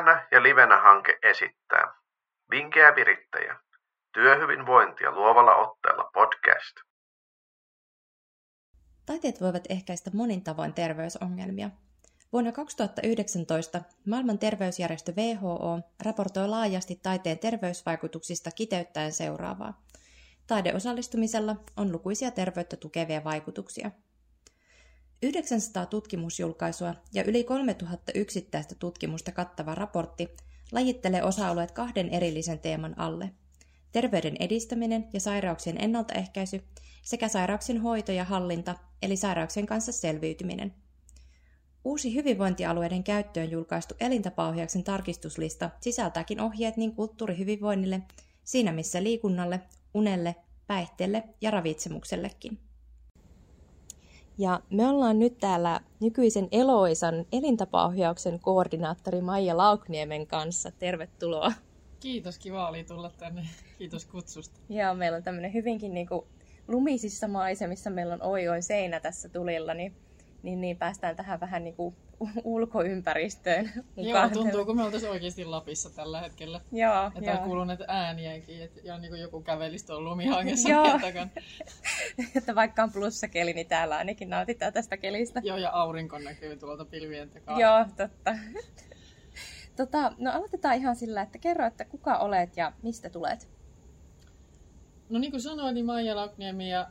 etänä ja livenä hanke esittää Vinkkejä virittäjä. Työhyvinvointia luovalla otteella podcast. Taiteet voivat ehkäistä monin tavoin terveysongelmia. Vuonna 2019 maailman terveysjärjestö WHO raportoi laajasti taiteen terveysvaikutuksista kiteyttäen seuraavaa. Taideosallistumisella on lukuisia terveyttä tukevia vaikutuksia. 900 tutkimusjulkaisua ja yli 3000 yksittäistä tutkimusta kattava raportti lajittelee osa-alueet kahden erillisen teeman alle. Terveyden edistäminen ja sairauksien ennaltaehkäisy sekä sairauksien hoito ja hallinta, eli sairauksien kanssa selviytyminen. Uusi hyvinvointialueiden käyttöön julkaistu elintapaohjauksen tarkistuslista sisältääkin ohjeet niin kulttuurihyvinvoinnille, siinä missä liikunnalle, unelle, päihteelle ja ravitsemuksellekin. Ja me ollaan nyt täällä nykyisen Eloisan elintapaohjauksen koordinaattori Maija Laukniemen kanssa. Tervetuloa. Kiitos, kiva oli tulla tänne. Kiitos kutsusta. Ja meillä on tämmöinen hyvinkin niin kuin lumisissa maisemissa, meillä on oi oi seinä tässä tulilla, niin, niin, niin päästään tähän vähän niin kuin ulkoympäristöön mukaan. Joo, tuntuu, kun me oltaisiin oikeasti Lapissa tällä hetkellä. Joo, ja joo. kuuluu näitä ääniäkin, että ja niin kuin joku kävelisi tuolla lumihangessa takana. että vaikka on plussakeli, niin täällä ainakin nautitaan tästä kelistä. Joo, ja aurinko näkyy tuolta pilvien takaa. Joo, totta. tota, no aloitetaan ihan sillä, että kerro, että kuka olet ja mistä tulet? No niin kuin sanoin, niin Maija Laukniemi ja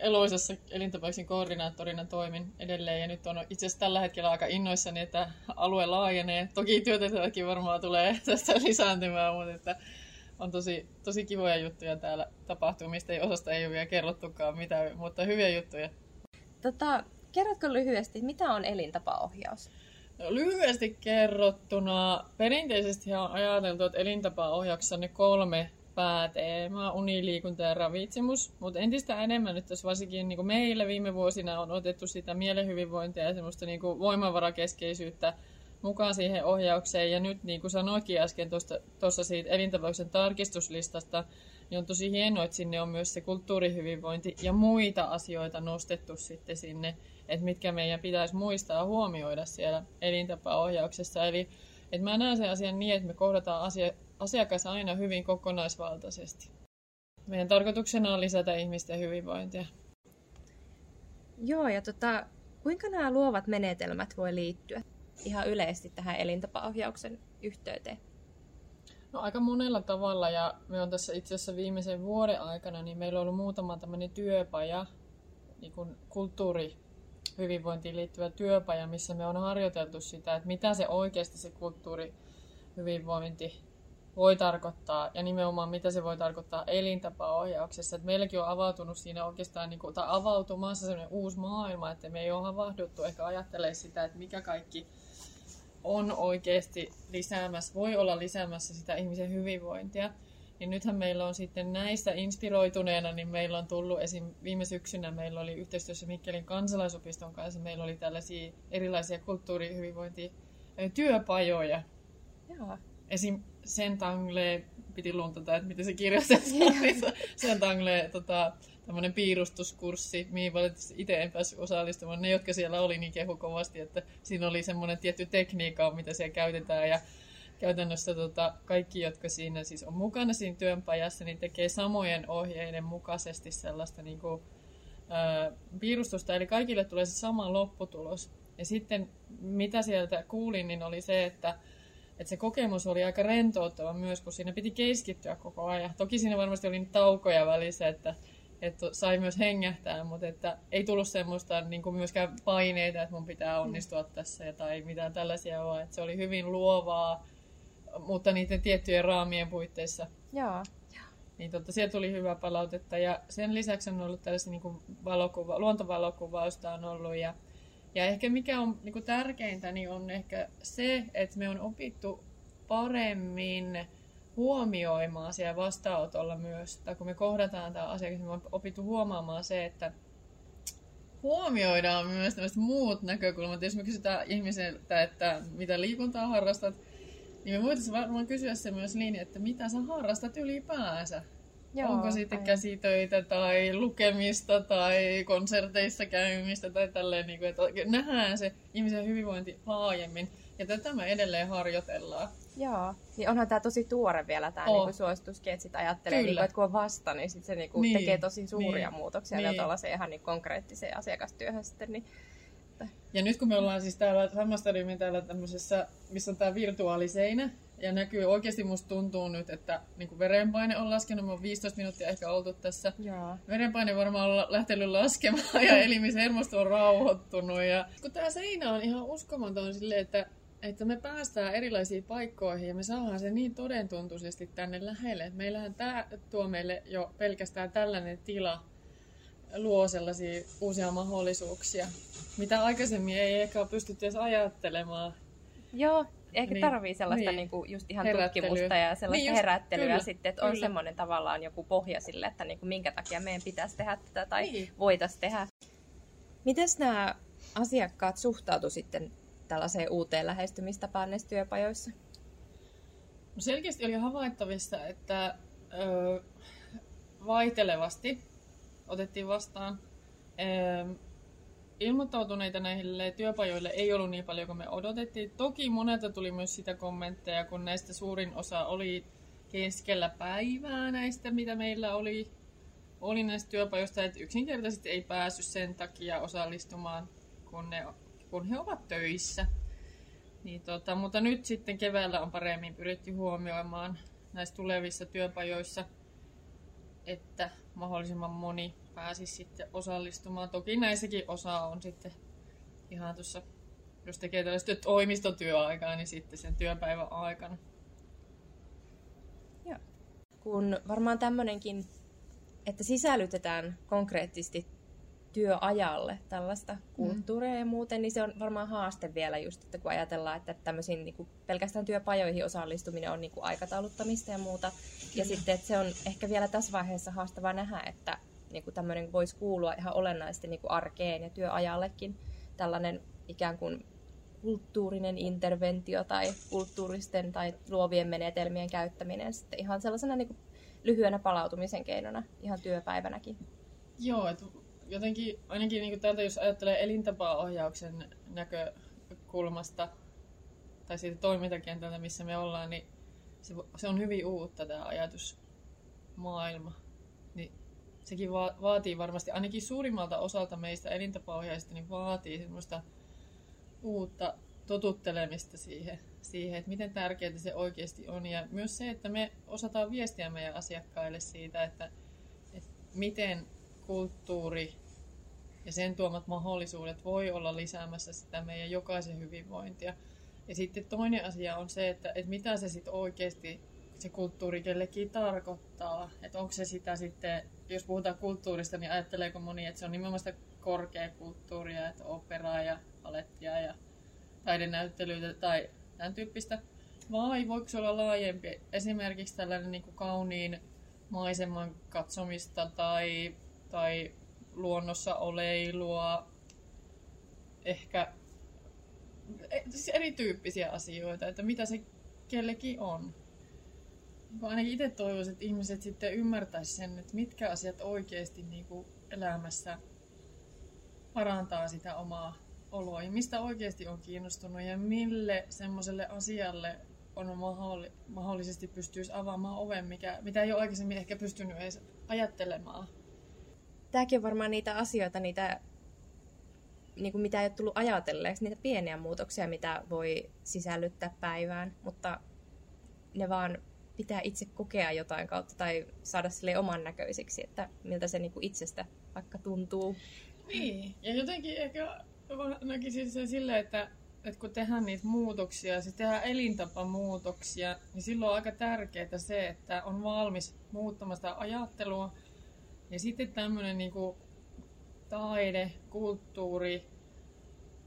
Eloisassa elintapauksen koordinaattorina toimin edelleen ja nyt on itse asiassa tällä hetkellä aika innoissani, että alue laajenee. Toki työtehtäväkin varmaan tulee tästä lisääntymään, mutta että on tosi, tosi kivoja juttuja täällä tapahtuu, mistä ei osasta ei ole vielä kerrottukaan mitään, mutta hyviä juttuja. Tota, kerrotko lyhyesti, mitä on elintapaohjaus? No, lyhyesti kerrottuna, perinteisesti on ajateltu, että elintapaohjauksessa on ne kolme pääteema, uniliikunta ja ravitsemus, mutta entistä enemmän nyt tässä varsinkin niin meillä viime vuosina on otettu sitä mielenhyvinvointia ja semmoista niin kuin voimavarakeskeisyyttä mukaan siihen ohjaukseen. Ja nyt niin kuin sanoikin äsken tuossa siitä elintapauksen tarkistuslistasta, niin on tosi hienoa, että sinne on myös se kulttuurihyvinvointi ja muita asioita nostettu sitten sinne, että mitkä meidän pitäisi muistaa huomioida siellä elintapaohjauksessa. Eli että mä näen sen asian niin, että me kohdataan asia, asiakas aina hyvin kokonaisvaltaisesti. Meidän tarkoituksena on lisätä ihmisten hyvinvointia. Joo, ja tota, kuinka nämä luovat menetelmät voi liittyä ihan yleisesti tähän elintapaohjauksen yhteyteen? No aika monella tavalla ja me on tässä itse asiassa viimeisen vuoden aikana, niin meillä on ollut muutama tämmöinen työpaja, niin kuin kulttuuri hyvinvointiin liittyvä työpaja, missä me on harjoiteltu sitä, että mitä se oikeasti se kulttuuri hyvinvointi voi tarkoittaa ja nimenomaan mitä se voi tarkoittaa elintapaohjauksessa. Että meilläkin on avautunut siinä oikeastaan, niin kuin, tai avautumassa sellainen uusi maailma, että me ei ole havahduttu ehkä ajattelee sitä, että mikä kaikki on oikeasti lisäämässä, voi olla lisäämässä sitä ihmisen hyvinvointia. Niin nythän meillä on sitten näistä inspiroituneena, niin meillä on tullut esim. viime syksynä meillä oli yhteistyössä Mikkelin kansalaisopiston kanssa, meillä oli tällaisia erilaisia kulttuurihyvinvointityöpajoja. Joo. Esim. Sentangle, piti luntata, että miten se kirjoitetaan, Sentangle, tota, tämmöinen piirustuskurssi, mihin valitettavasti itse en päässyt osallistumaan. Ne, jotka siellä oli, niin kehu kovasti, että siinä oli semmoinen tietty tekniikka, mitä siellä käytetään. Ja käytännössä tota, kaikki, jotka siinä siis on mukana siinä työnpajassa, niin tekee samojen ohjeiden mukaisesti sellaista niin kuin, ää, piirustusta. Eli kaikille tulee se sama lopputulos. Ja sitten mitä sieltä kuulin, niin oli se, että että se kokemus oli aika rentouttava myös, kun siinä piti keskittyä koko ajan. Toki siinä varmasti oli taukoja välissä, että, että sai myös hengähtää, mutta että ei tullut semmoista niin kuin myöskään paineita, että mun pitää onnistua tässä tai mitään tällaisia, vaan että se oli hyvin luovaa, mutta niiden tiettyjen raamien puitteissa. Joo. Niin totta, siellä tuli hyvää palautetta ja sen lisäksi on ollut tällaista niin kuin valokuva, luontovalokuvausta on ollut ja ja ehkä mikä on niin kuin tärkeintä, niin on ehkä se, että me on opittu paremmin huomioimaan siellä vastaanotolla myös, tai kun me kohdataan tämä asiakas, niin me on opittu huomaamaan se, että huomioidaan myös tämmöiset muut näkökulmat. Jos me kysytään ihmiseltä, että mitä liikuntaa harrastat, niin me voitaisiin varmaan kysyä se myös niin, että mitä sä harrastat ylipäänsä. Joo, Onko sitten aivan. käsitöitä tai lukemista tai konserteissa käymistä tai tälleen, niin kuin, että nähdään se ihmisen hyvinvointi laajemmin. Ja tätä me edelleen harjoitellaan. Joo, niin onhan tämä tosi tuore vielä tämä On. niinku suosituskin, että sit ajattelee, niinku, että kun on vasta, niin sit se niinku Niin, tekee tosi suuria niin, muutoksia niin. vielä ihan niin konkreettiseen asiakastyöhön sitten. Niin, Ja nyt kun me ollaan siis täällä Hammastadiumin täällä tämmöisessä, missä on tämä virtuaaliseinä, ja näkyy oikeasti musta tuntuu nyt, että niin kuin verenpaine on laskenut, me on 15 minuuttia ehkä oltu tässä. Joo. Verenpaine varmaan on lähtenyt laskemaan ja elimishermosto on rauhoittunut. Ja kun tämä seinä on ihan uskomaton silleen, että, että me päästään erilaisiin paikkoihin ja me saadaan se niin todentuntuisesti tänne lähelle. Että meillähän tämä tuo meille jo pelkästään tällainen tila luo sellaisia uusia mahdollisuuksia, mitä aikaisemmin ei ehkä ole pystytty edes ajattelemaan. Joo, ehkä Niin, tarvii sellaista niin. niinku just ihan Herättelyä. tutkimusta ja sellaista Niin just, herättelyä kyllä, sitten, että on kyllä. semmoinen tavallaan joku pohja sille, että niinku minkä takia meidän pitäisi tehdä tätä tai Niin. voitaisiin tehdä. Miten nämä asiakkaat suhtautu sitten tällaiseen uuteen lähestymistapaan näissä työpajoissa? No selkeästi oli havaittavissa, että ö, vaihtelevasti otettiin vastaan. Ö, ilmoittautuneita näille työpajoille ei ollut niin paljon kuin me odotettiin. Toki monelta tuli myös sitä kommentteja, kun näistä suurin osa oli keskellä päivää näistä, mitä meillä oli, oli näistä työpajoista, että yksinkertaisesti ei päässyt sen takia osallistumaan, kun, ne, kun he ovat töissä. Niin tota, mutta nyt sitten keväällä on paremmin pyritty huomioimaan näissä tulevissa työpajoissa, että mahdollisimman moni pääsisi sitten osallistumaan. Toki näissäkin osa on sitten ihan tuossa, jos tekee tällaista toimistotyöaikaa, niin sitten sen työpäivän aikana. kun varmaan tämmöinenkin, että sisällytetään konkreettisesti työajalle tällaista kulttuuria ja muuten, niin se on varmaan haaste vielä just, että kun ajatellaan, että tämmöisiin niin kuin pelkästään työpajoihin osallistuminen on niin kuin aikatauluttamista ja muuta. Ja sitten, että se on ehkä vielä tässä vaiheessa haastavaa nähdä, että niin kuin tämmöinen voisi kuulua ihan olennaisesti niin kuin arkeen ja työajallekin tällainen ikään kuin kulttuurinen interventio tai kulttuuristen tai luovien menetelmien käyttäminen sitten ihan sellaisena niin kuin lyhyenä palautumisen keinona ihan työpäivänäkin. Joo, että jotenkin ainakin niin täältä, jos ajattelee elintapaohjauksen näkökulmasta tai siitä toimintakentältä, missä me ollaan, niin se, se on hyvin uutta tämä ajatusmaailma. Sekin va- vaatii varmasti, ainakin suurimmalta osalta meistä elintapaohjaajista, niin vaatii semmoista uutta totuttelemista siihen, siihen, että miten tärkeää se oikeasti on. Ja myös se, että me osataan viestiä meidän asiakkaille siitä, että, että miten kulttuuri ja sen tuomat mahdollisuudet voi olla lisäämässä sitä meidän jokaisen hyvinvointia. Ja sitten toinen asia on se, että, että mitä se sitten oikeasti se kulttuuri kellekin tarkoittaa. Että onko se sitä sitten, jos puhutaan kulttuurista, niin ajatteleeko moni, että se on nimenomaan sitä korkeakulttuuria, että operaa ja palettia ja taidenäyttelyitä tai tämän tyyppistä. Vai voiko se olla laajempi? Esimerkiksi tällainen niin kuin kauniin maiseman katsomista tai, tai luonnossa oleilua, ehkä e- siis erityyppisiä asioita, että mitä se kellekin on. Niin ainakin itse toivoisin, että ihmiset sitten ymmärtäisivät sen, että mitkä asiat oikeasti niin kuin elämässä parantaa sitä omaa oloa ja mistä oikeasti on kiinnostunut ja mille semmoiselle asialle on mahdolli- mahdollisesti pystyisi avaamaan oven, mikä, mitä ei ole aikaisemmin ehkä pystynyt edes ajattelemaan. Tämäkin on varmaan niitä asioita, niitä, niin kuin mitä ei ole tullut ajatelleeksi, niitä pieniä muutoksia, mitä voi sisällyttää päivään, mutta ne vaan pitää itse kokea jotain kautta tai saada sille oman näköisiksi, että miltä se niin kuin itsestä vaikka tuntuu. Niin, ja jotenkin ehkä näkisin sen silleen, että, että kun tehdään niitä muutoksia, siis tehdään elintapamuutoksia, niin silloin on aika tärkeää se, että on valmis muuttamaan sitä ajattelua. Ja sitten tämmöinen niin taide, kulttuuri,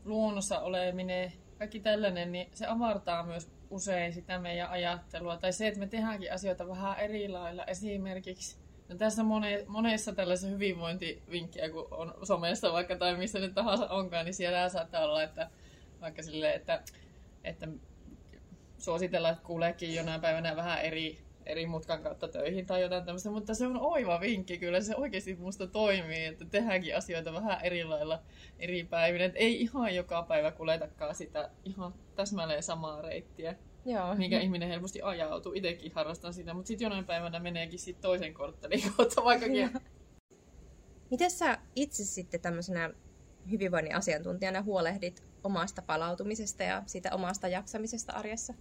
luonnossa oleminen, kaikki tällainen, niin se avartaa myös usein sitä meidän ajattelua. Tai se, että me tehdäänkin asioita vähän eri lailla. Esimerkiksi No tässä mone, monessa tällaisessa hyvinvointivinkkiä, kun on somessa vaikka tai missä nyt tahansa onkaan, niin siellä saattaa olla, että vaikka silleen, että, että suositellaan, että kuuleekin jonain päivänä vähän eri, eri mutkan kautta töihin tai jotain tämmöistä, mutta se on oiva vinkki kyllä, se oikeasti musta toimii, että tehdäänkin asioita vähän eri lailla eri päivinä, että ei ihan joka päivä kuljetakaan sitä ihan täsmälleen samaa reittiä. Joo. Minkä ihminen helposti ajautuu. Itsekin harrastan sitä, mutta sitten jonain päivänä meneekin sit toisen korttelin kautta vaikkakin. Miten sä itse sitten tämmöisenä hyvinvoinnin asiantuntijana huolehdit omasta palautumisesta ja siitä omasta jaksamisesta arjessa?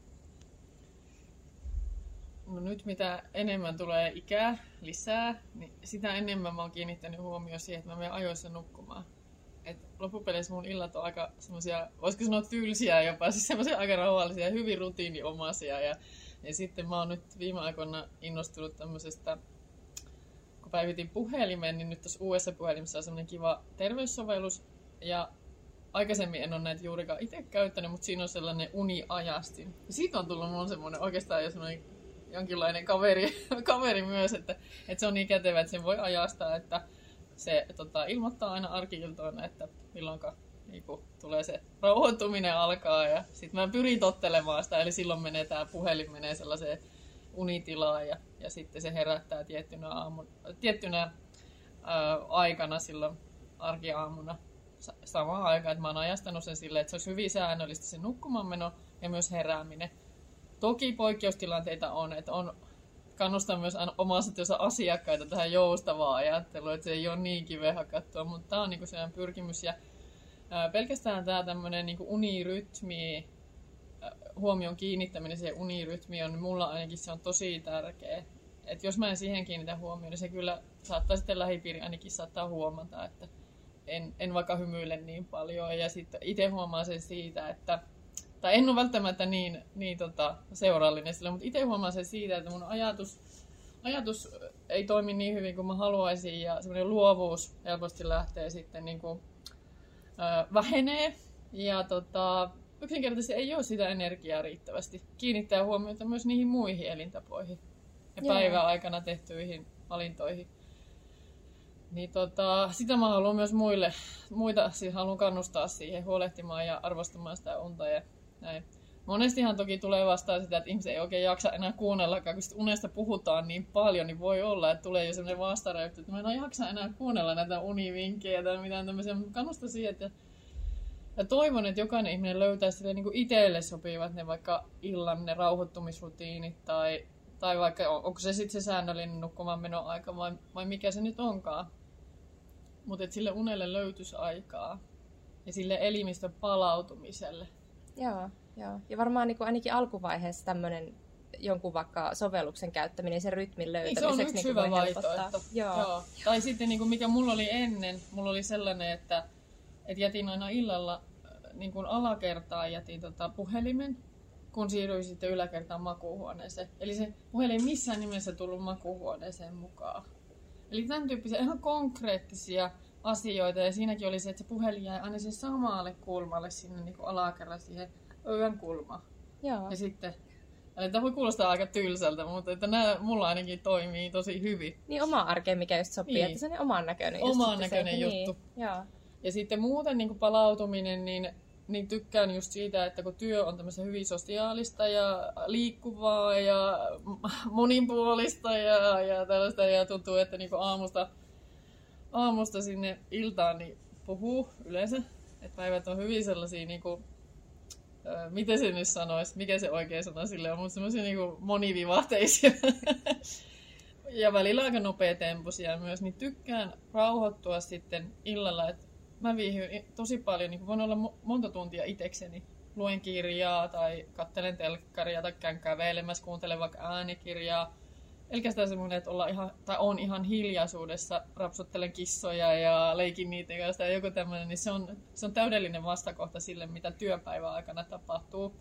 Nyt mitä enemmän tulee ikää lisää, niin sitä enemmän mä oon kiinnittänyt huomioon siihen, että mä menen ajoissa nukkumaan. Et loppupeleissä mun illat on aika semmoisia, voisiko sanoa tylsiä jopa, siis semmoisia aika rauhallisia hyvin rutiiniomaisia. Ja, ja sitten mä oon nyt viime aikoina innostunut tämmöisestä, kun päivitin puhelimen, niin nyt tässä uudessa puhelimessa on semmoinen kiva terveyssovellus. Ja aikaisemmin en ole näitä juurikaan itse käyttänyt, mutta siinä on sellainen uniajastin. Ja siitä on tullut mun semmoinen oikeastaan jo semmoinen jonkinlainen kaveri, kaveri myös, että, että se on niin kätevä, että sen voi ajastaa, että se tota, ilmoittaa aina arki että milloin niin tulee se rauhoittuminen alkaa ja sitten mä pyrin tottelemaan sitä, eli silloin menee tämä puhelin menee sellaiseen unitilaan ja, ja sitten se herättää tiettynä, aamun, tiettynä ää, aikana silloin arkiaamuna samaan aikaan, että mä oon ajastanut sen silleen, että se olisi hyvin säännöllistä se nukkumaanmeno ja myös herääminen. Toki poikkeustilanteita on, että on kannustan myös omassa työssä asiakkaita tähän joustavaan ajatteluun, että se ei ole niin kiveä hakattua, mutta tämä on niinku sellainen pyrkimys. Ja ää, pelkästään tämä tämmöinen niinku unirytmi, huomion kiinnittäminen siihen unirytmiin on, mulla ainakin se on tosi tärkeä. Et jos mä en siihen kiinnitä huomioon, niin se kyllä saattaa sitten lähipiiri ainakin saattaa huomata, että en, en vaikka hymyile niin paljon. Ja sitten itse huomaa sen siitä, että tai en ole välttämättä niin, niin tota, seurallinen sillä, mutta itse huomaan sen siitä, että mun ajatus, ajatus ei toimi niin hyvin kuin mä haluaisin ja semmoinen luovuus helposti lähtee sitten niin kuin, ö, vähenee ja tota, yksinkertaisesti ei ole sitä energiaa riittävästi. Kiinnittää huomiota myös niihin muihin elintapoihin ja yeah. päivän aikana tehtyihin valintoihin. Niin tota, sitä mä haluan myös muille, muita siis haluan kannustaa siihen huolehtimaan ja arvostamaan sitä unta ja näin. Monestihan toki tulee vastaan sitä, että ihmiset ei oikein jaksa enää kuunnellakaan, kun unesta puhutaan niin paljon, niin voi olla, että tulee jo sellainen vastareaktio, että mä en jaksa enää kuunnella näitä univinkkejä tai mitään tämmöisiä. Kannusta siihen, että ja toivon, että jokainen ihminen löytää sille niin itselle sopivat ne vaikka illan ne rauhoittumisrutiinit tai, tai vaikka onko se sitten se säännöllinen nukkumaan menoaika vai, vai mikä se nyt onkaan. Mutta sille unelle löytyisi aikaa ja sille elimistön palautumiselle. Joo, joo. Ja varmaan niin kuin ainakin alkuvaiheessa tämmöinen jonkun vaikka sovelluksen käyttäminen sen rytmin löytämiseksi niin se on yksi niin hyvä vaihtoehto. Joo. Joo. Tai sitten niin kuin mikä mulla oli ennen, mulla oli sellainen, että, että jätin aina illalla äh, niin kuin alakertaan jätin tota puhelimen, kun siirryin sitten yläkertaan makuuhuoneeseen. Eli se puhelin missään nimessä tullut makuuhuoneeseen mukaan. Eli tämän tyyppisiä ihan konkreettisia asioita. Ja siinäkin oli se, että se puhelin jäi aina sen samalle kulmalle sinne niin alakerran siihen yön kulmaan. Joo. Ja sitten Eli tämä voi kuulostaa aika tylsältä, mutta että nämä mulla ainakin toimii tosi hyvin. Niin oma arkeen, mikä just sopii, niin. että se on oman näköinen. Oman näköinen se, juttu. Niin. Joo. Ja sitten muuten niin kuin palautuminen, niin, niin tykkään just siitä, että kun työ on tämmöistä hyvin sosiaalista ja liikkuvaa ja monipuolista ja, ja tällaista, ja tuntuu, että niin kuin aamusta aamusta sinne iltaan niin puhuu yleensä. Että päivät on hyvin sellaisia, niin kuin, äh, miten se nyt sanoisi, mikä se oikea sana sille on, mutta semmoisia niin monivivahteisia. ja välillä aika nopeatempoisia myös, niin tykkään rauhoittua sitten illalla, että mä viihyn tosi paljon, niin voin olla monta tuntia itekseni. Luen kirjaa tai kattelen telkkaria tai käyn kävelemässä, kuuntelen vaikka äänikirjaa pelkästään semmoinen, että olla ihan, tai on ihan hiljaisuudessa, rapsuttelen kissoja ja leikin niiden kanssa ja joku tämmöinen, niin se on, se on täydellinen vastakohta sille, mitä työpäivän aikana tapahtuu.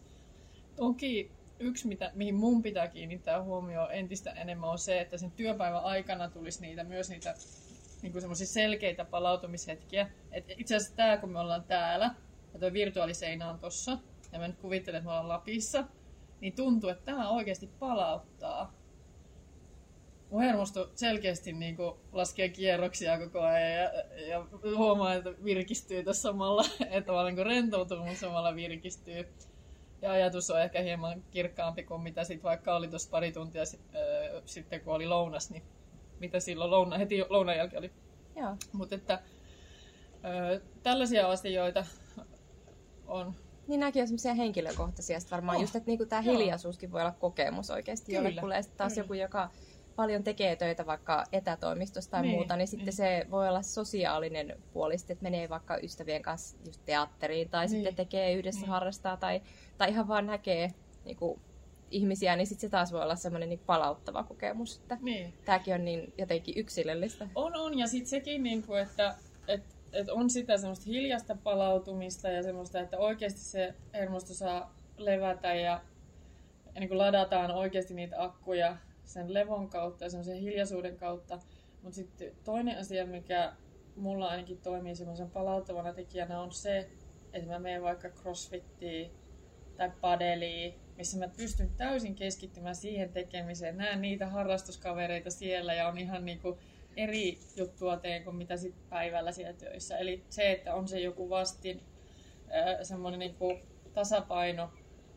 Toki yksi, mitä, mihin mun pitää kiinnittää huomioon entistä enemmän on se, että sen työpäivän aikana tulisi niitä, myös niitä niin semmoisia selkeitä palautumishetkiä. Et itse asiassa tämä, kun me ollaan täällä, ja tuo virtuaaliseinä on tossa, ja mä nyt kuvittelen, että me ollaan Lapissa, niin tuntuu, että tämä oikeasti palauttaa mun hermosto selkeästi niin kuin laskee kierroksia koko ajan ja, ja huomaa, että virkistyy tässä samalla, että vaan niin rentoutuu, mutta samalla virkistyy. ja ajatus on ehkä hieman kirkkaampi kuin mitä sit vaikka oli tuossa pari tuntia äh, sitten, kun oli lounas, niin mitä silloin louna, heti lounan jälkeen oli. Mutta että äh, tällaisia asioita on niin nämäkin on semmoisia henkilökohtaisia. Sitten varmaan oh, just, että niinku tämä hiljaisuuskin voi olla kokemus oikeasti Kyllä. jollekulle. Ja sitten taas Kyllä. joku, joka paljon tekee töitä vaikka etätoimistosta tai niin, muuta, niin sitten niin. se voi olla sosiaalinen puoli, että menee vaikka ystävien kanssa just teatteriin tai niin. sitten tekee yhdessä niin. harrastaa tai, tai ihan vaan näkee niin kuin, ihmisiä, niin sitten se taas voi olla semmoinen niin palauttava kokemus. Että niin. Tämäkin on niin jotenkin yksilöllistä. On, on. Ja sitten sekin, niin kuin, että, että, että on sitä semmoista hiljasta palautumista ja semmoista, että oikeasti se hermosto saa levätä ja, ja niin kuin ladataan oikeasti niitä akkuja sen levon kautta ja sen hiljaisuuden kautta. Mutta sitten toinen asia, mikä mulla ainakin toimii semmoisen palauttavana tekijänä on se, että mä menen vaikka crossfittiin tai padeliin, missä mä pystyn täysin keskittymään siihen tekemiseen. Näen niitä harrastuskavereita siellä ja on ihan niinku eri juttua teen kuin mitä sit päivällä siellä töissä. Eli se, että on se joku vastin, semmoinen niinku tasapaino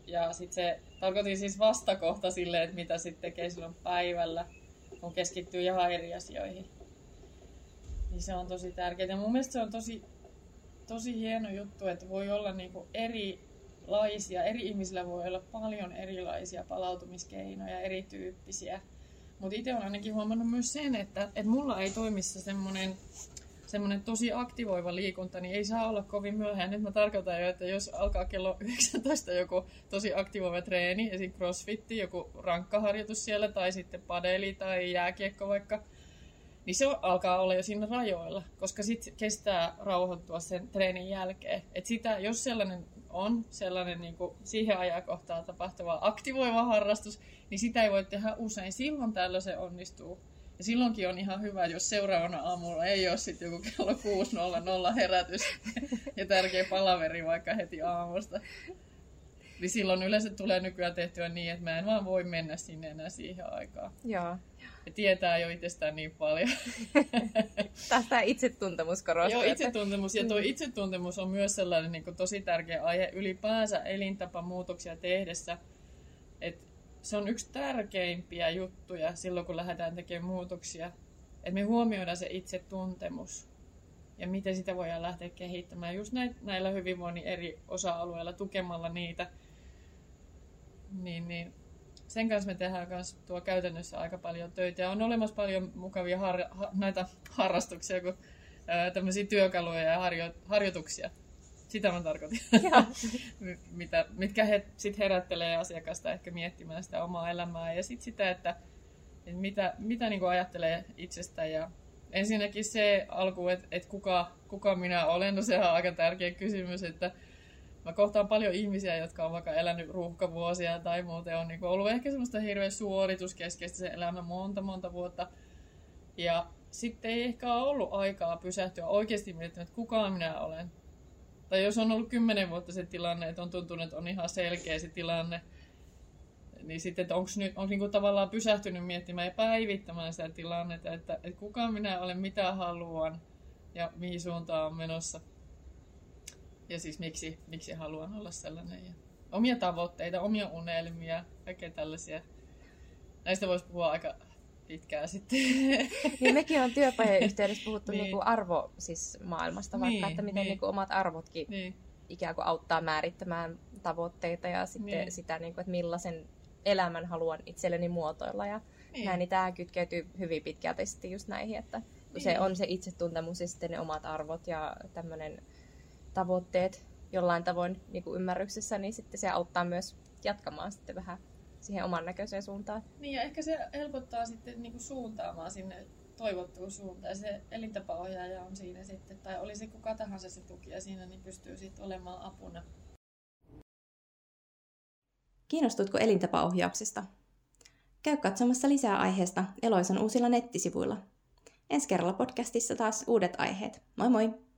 ja sitten se tarkoitin siis vastakohta sille, että mitä sitten tekee silloin päivällä, kun keskittyy ihan eri asioihin. Niin se on tosi tärkeää. Mun mielestä se on tosi, tosi hieno juttu, että voi olla niinku erilaisia, eri ihmisillä voi olla paljon erilaisia palautumiskeinoja, erityyppisiä. Mutta itse olen ainakin huomannut myös sen, että, että mulla ei toimissa semmoinen semmoinen tosi aktivoiva liikunta, niin ei saa olla kovin myöhään. Nyt mä tarkoitan jo, että jos alkaa kello 19 joku tosi aktivoiva treeni, esimerkiksi crossfitti, joku rankkaharjoitus siellä, tai sitten padeli tai jääkiekko vaikka, niin se alkaa olla jo siinä rajoilla, koska sitten kestää rauhoittua sen treenin jälkeen. Et sitä, jos sellainen on sellainen niin kuin siihen ajankohtaan tapahtuva aktivoiva harrastus, niin sitä ei voi tehdä usein. Silloin tällöin se onnistuu. Ja silloinkin on ihan hyvä, jos seuraavana aamulla ei ole sitten joku kello 6.00 herätys ja tärkeä palaveri vaikka heti aamusta. Niin silloin yleensä tulee nykyään tehtyä niin, että mä en vaan voi mennä sinne enää siihen aikaan. Joo. Ja tietää jo itsestään niin paljon. Tästä itsetuntemus korostuu. Joo, itsetuntemus. Ja tuo mm. itsetuntemus on myös sellainen niin kuin, tosi tärkeä aihe ylipäänsä elintapamuutoksia tehdessä. Että se on yksi tärkeimpiä juttuja silloin, kun lähdetään tekemään muutoksia. Että me huomioidaan se itse tuntemus ja miten sitä voidaan lähteä kehittämään just näillä hyvinvoinnin eri osa-alueilla tukemalla niitä. Niin, niin sen kanssa me tehdään myös tuo käytännössä aika paljon töitä. Ja on olemassa paljon mukavia har, ha, näitä harrastuksia, kuin ää, tämmöisiä työkaluja ja harjo, harjoituksia, sitä mä tarkoitin. Mitä, mitkä he sit herättelee asiakasta ehkä miettimään sitä omaa elämää ja sit sitä, että, että mitä, mitä niin kuin ajattelee itsestä. Ja ensinnäkin se alku, että, että kuka, kuka minä olen, no se on aika tärkeä kysymys, että mä kohtaan paljon ihmisiä, jotka on vaikka elänyt ruuhkavuosia tai muuten on niin ollut ehkä semmoista hirveän suorituskeskeistä se elämä monta monta vuotta. Ja sitten ei ehkä ole ollut aikaa pysähtyä oikeasti miettimään, että kuka minä olen tai jos on ollut kymmenen vuotta se tilanne, että on tuntunut, että on ihan selkeä se tilanne, niin sitten, että onko nyt onko niinku tavallaan pysähtynyt miettimään ja päivittämään sitä tilannetta, että, että kuka minä olen, mitä haluan ja mihin suuntaan on menossa. Ja siis miksi, miksi haluan olla sellainen. Ja omia tavoitteita, omia unelmia, kaikkea tällaisia. Näistä voisi puhua aika pitkään sitten. Niin mekin on työpajan yhteydessä puhuttu niin. Niin kuin arvo siis maailmasta, vaikka, niin, että miten niin. Niin kuin omat arvotkin niin. ikään kuin auttaa määrittämään tavoitteita ja sitten niin. sitä, niin kuin, että millaisen elämän haluan itselleni muotoilla. Ja niin. näin, niin tämä kytkeytyy hyvin pitkälti sitten just näihin, että niin. se on se itsetuntemus ja sitten ne omat arvot ja tämmöinen tavoitteet jollain tavoin niin kuin ymmärryksessä, niin sitten se auttaa myös jatkamaan sitten vähän siihen oman näköiseen suuntaan. Niin ja ehkä se helpottaa sitten niin kuin suuntaamaan sinne toivottuun suuntaan. Se elintapaohjaaja on siinä sitten, tai oli se kuka tahansa se tukija siinä, niin pystyy sitten olemaan apuna. Kiinnostutko elintapaohjauksesta? Käy katsomassa lisää aiheesta Eloisan uusilla nettisivuilla. Ensi kerralla podcastissa taas uudet aiheet. Moi moi!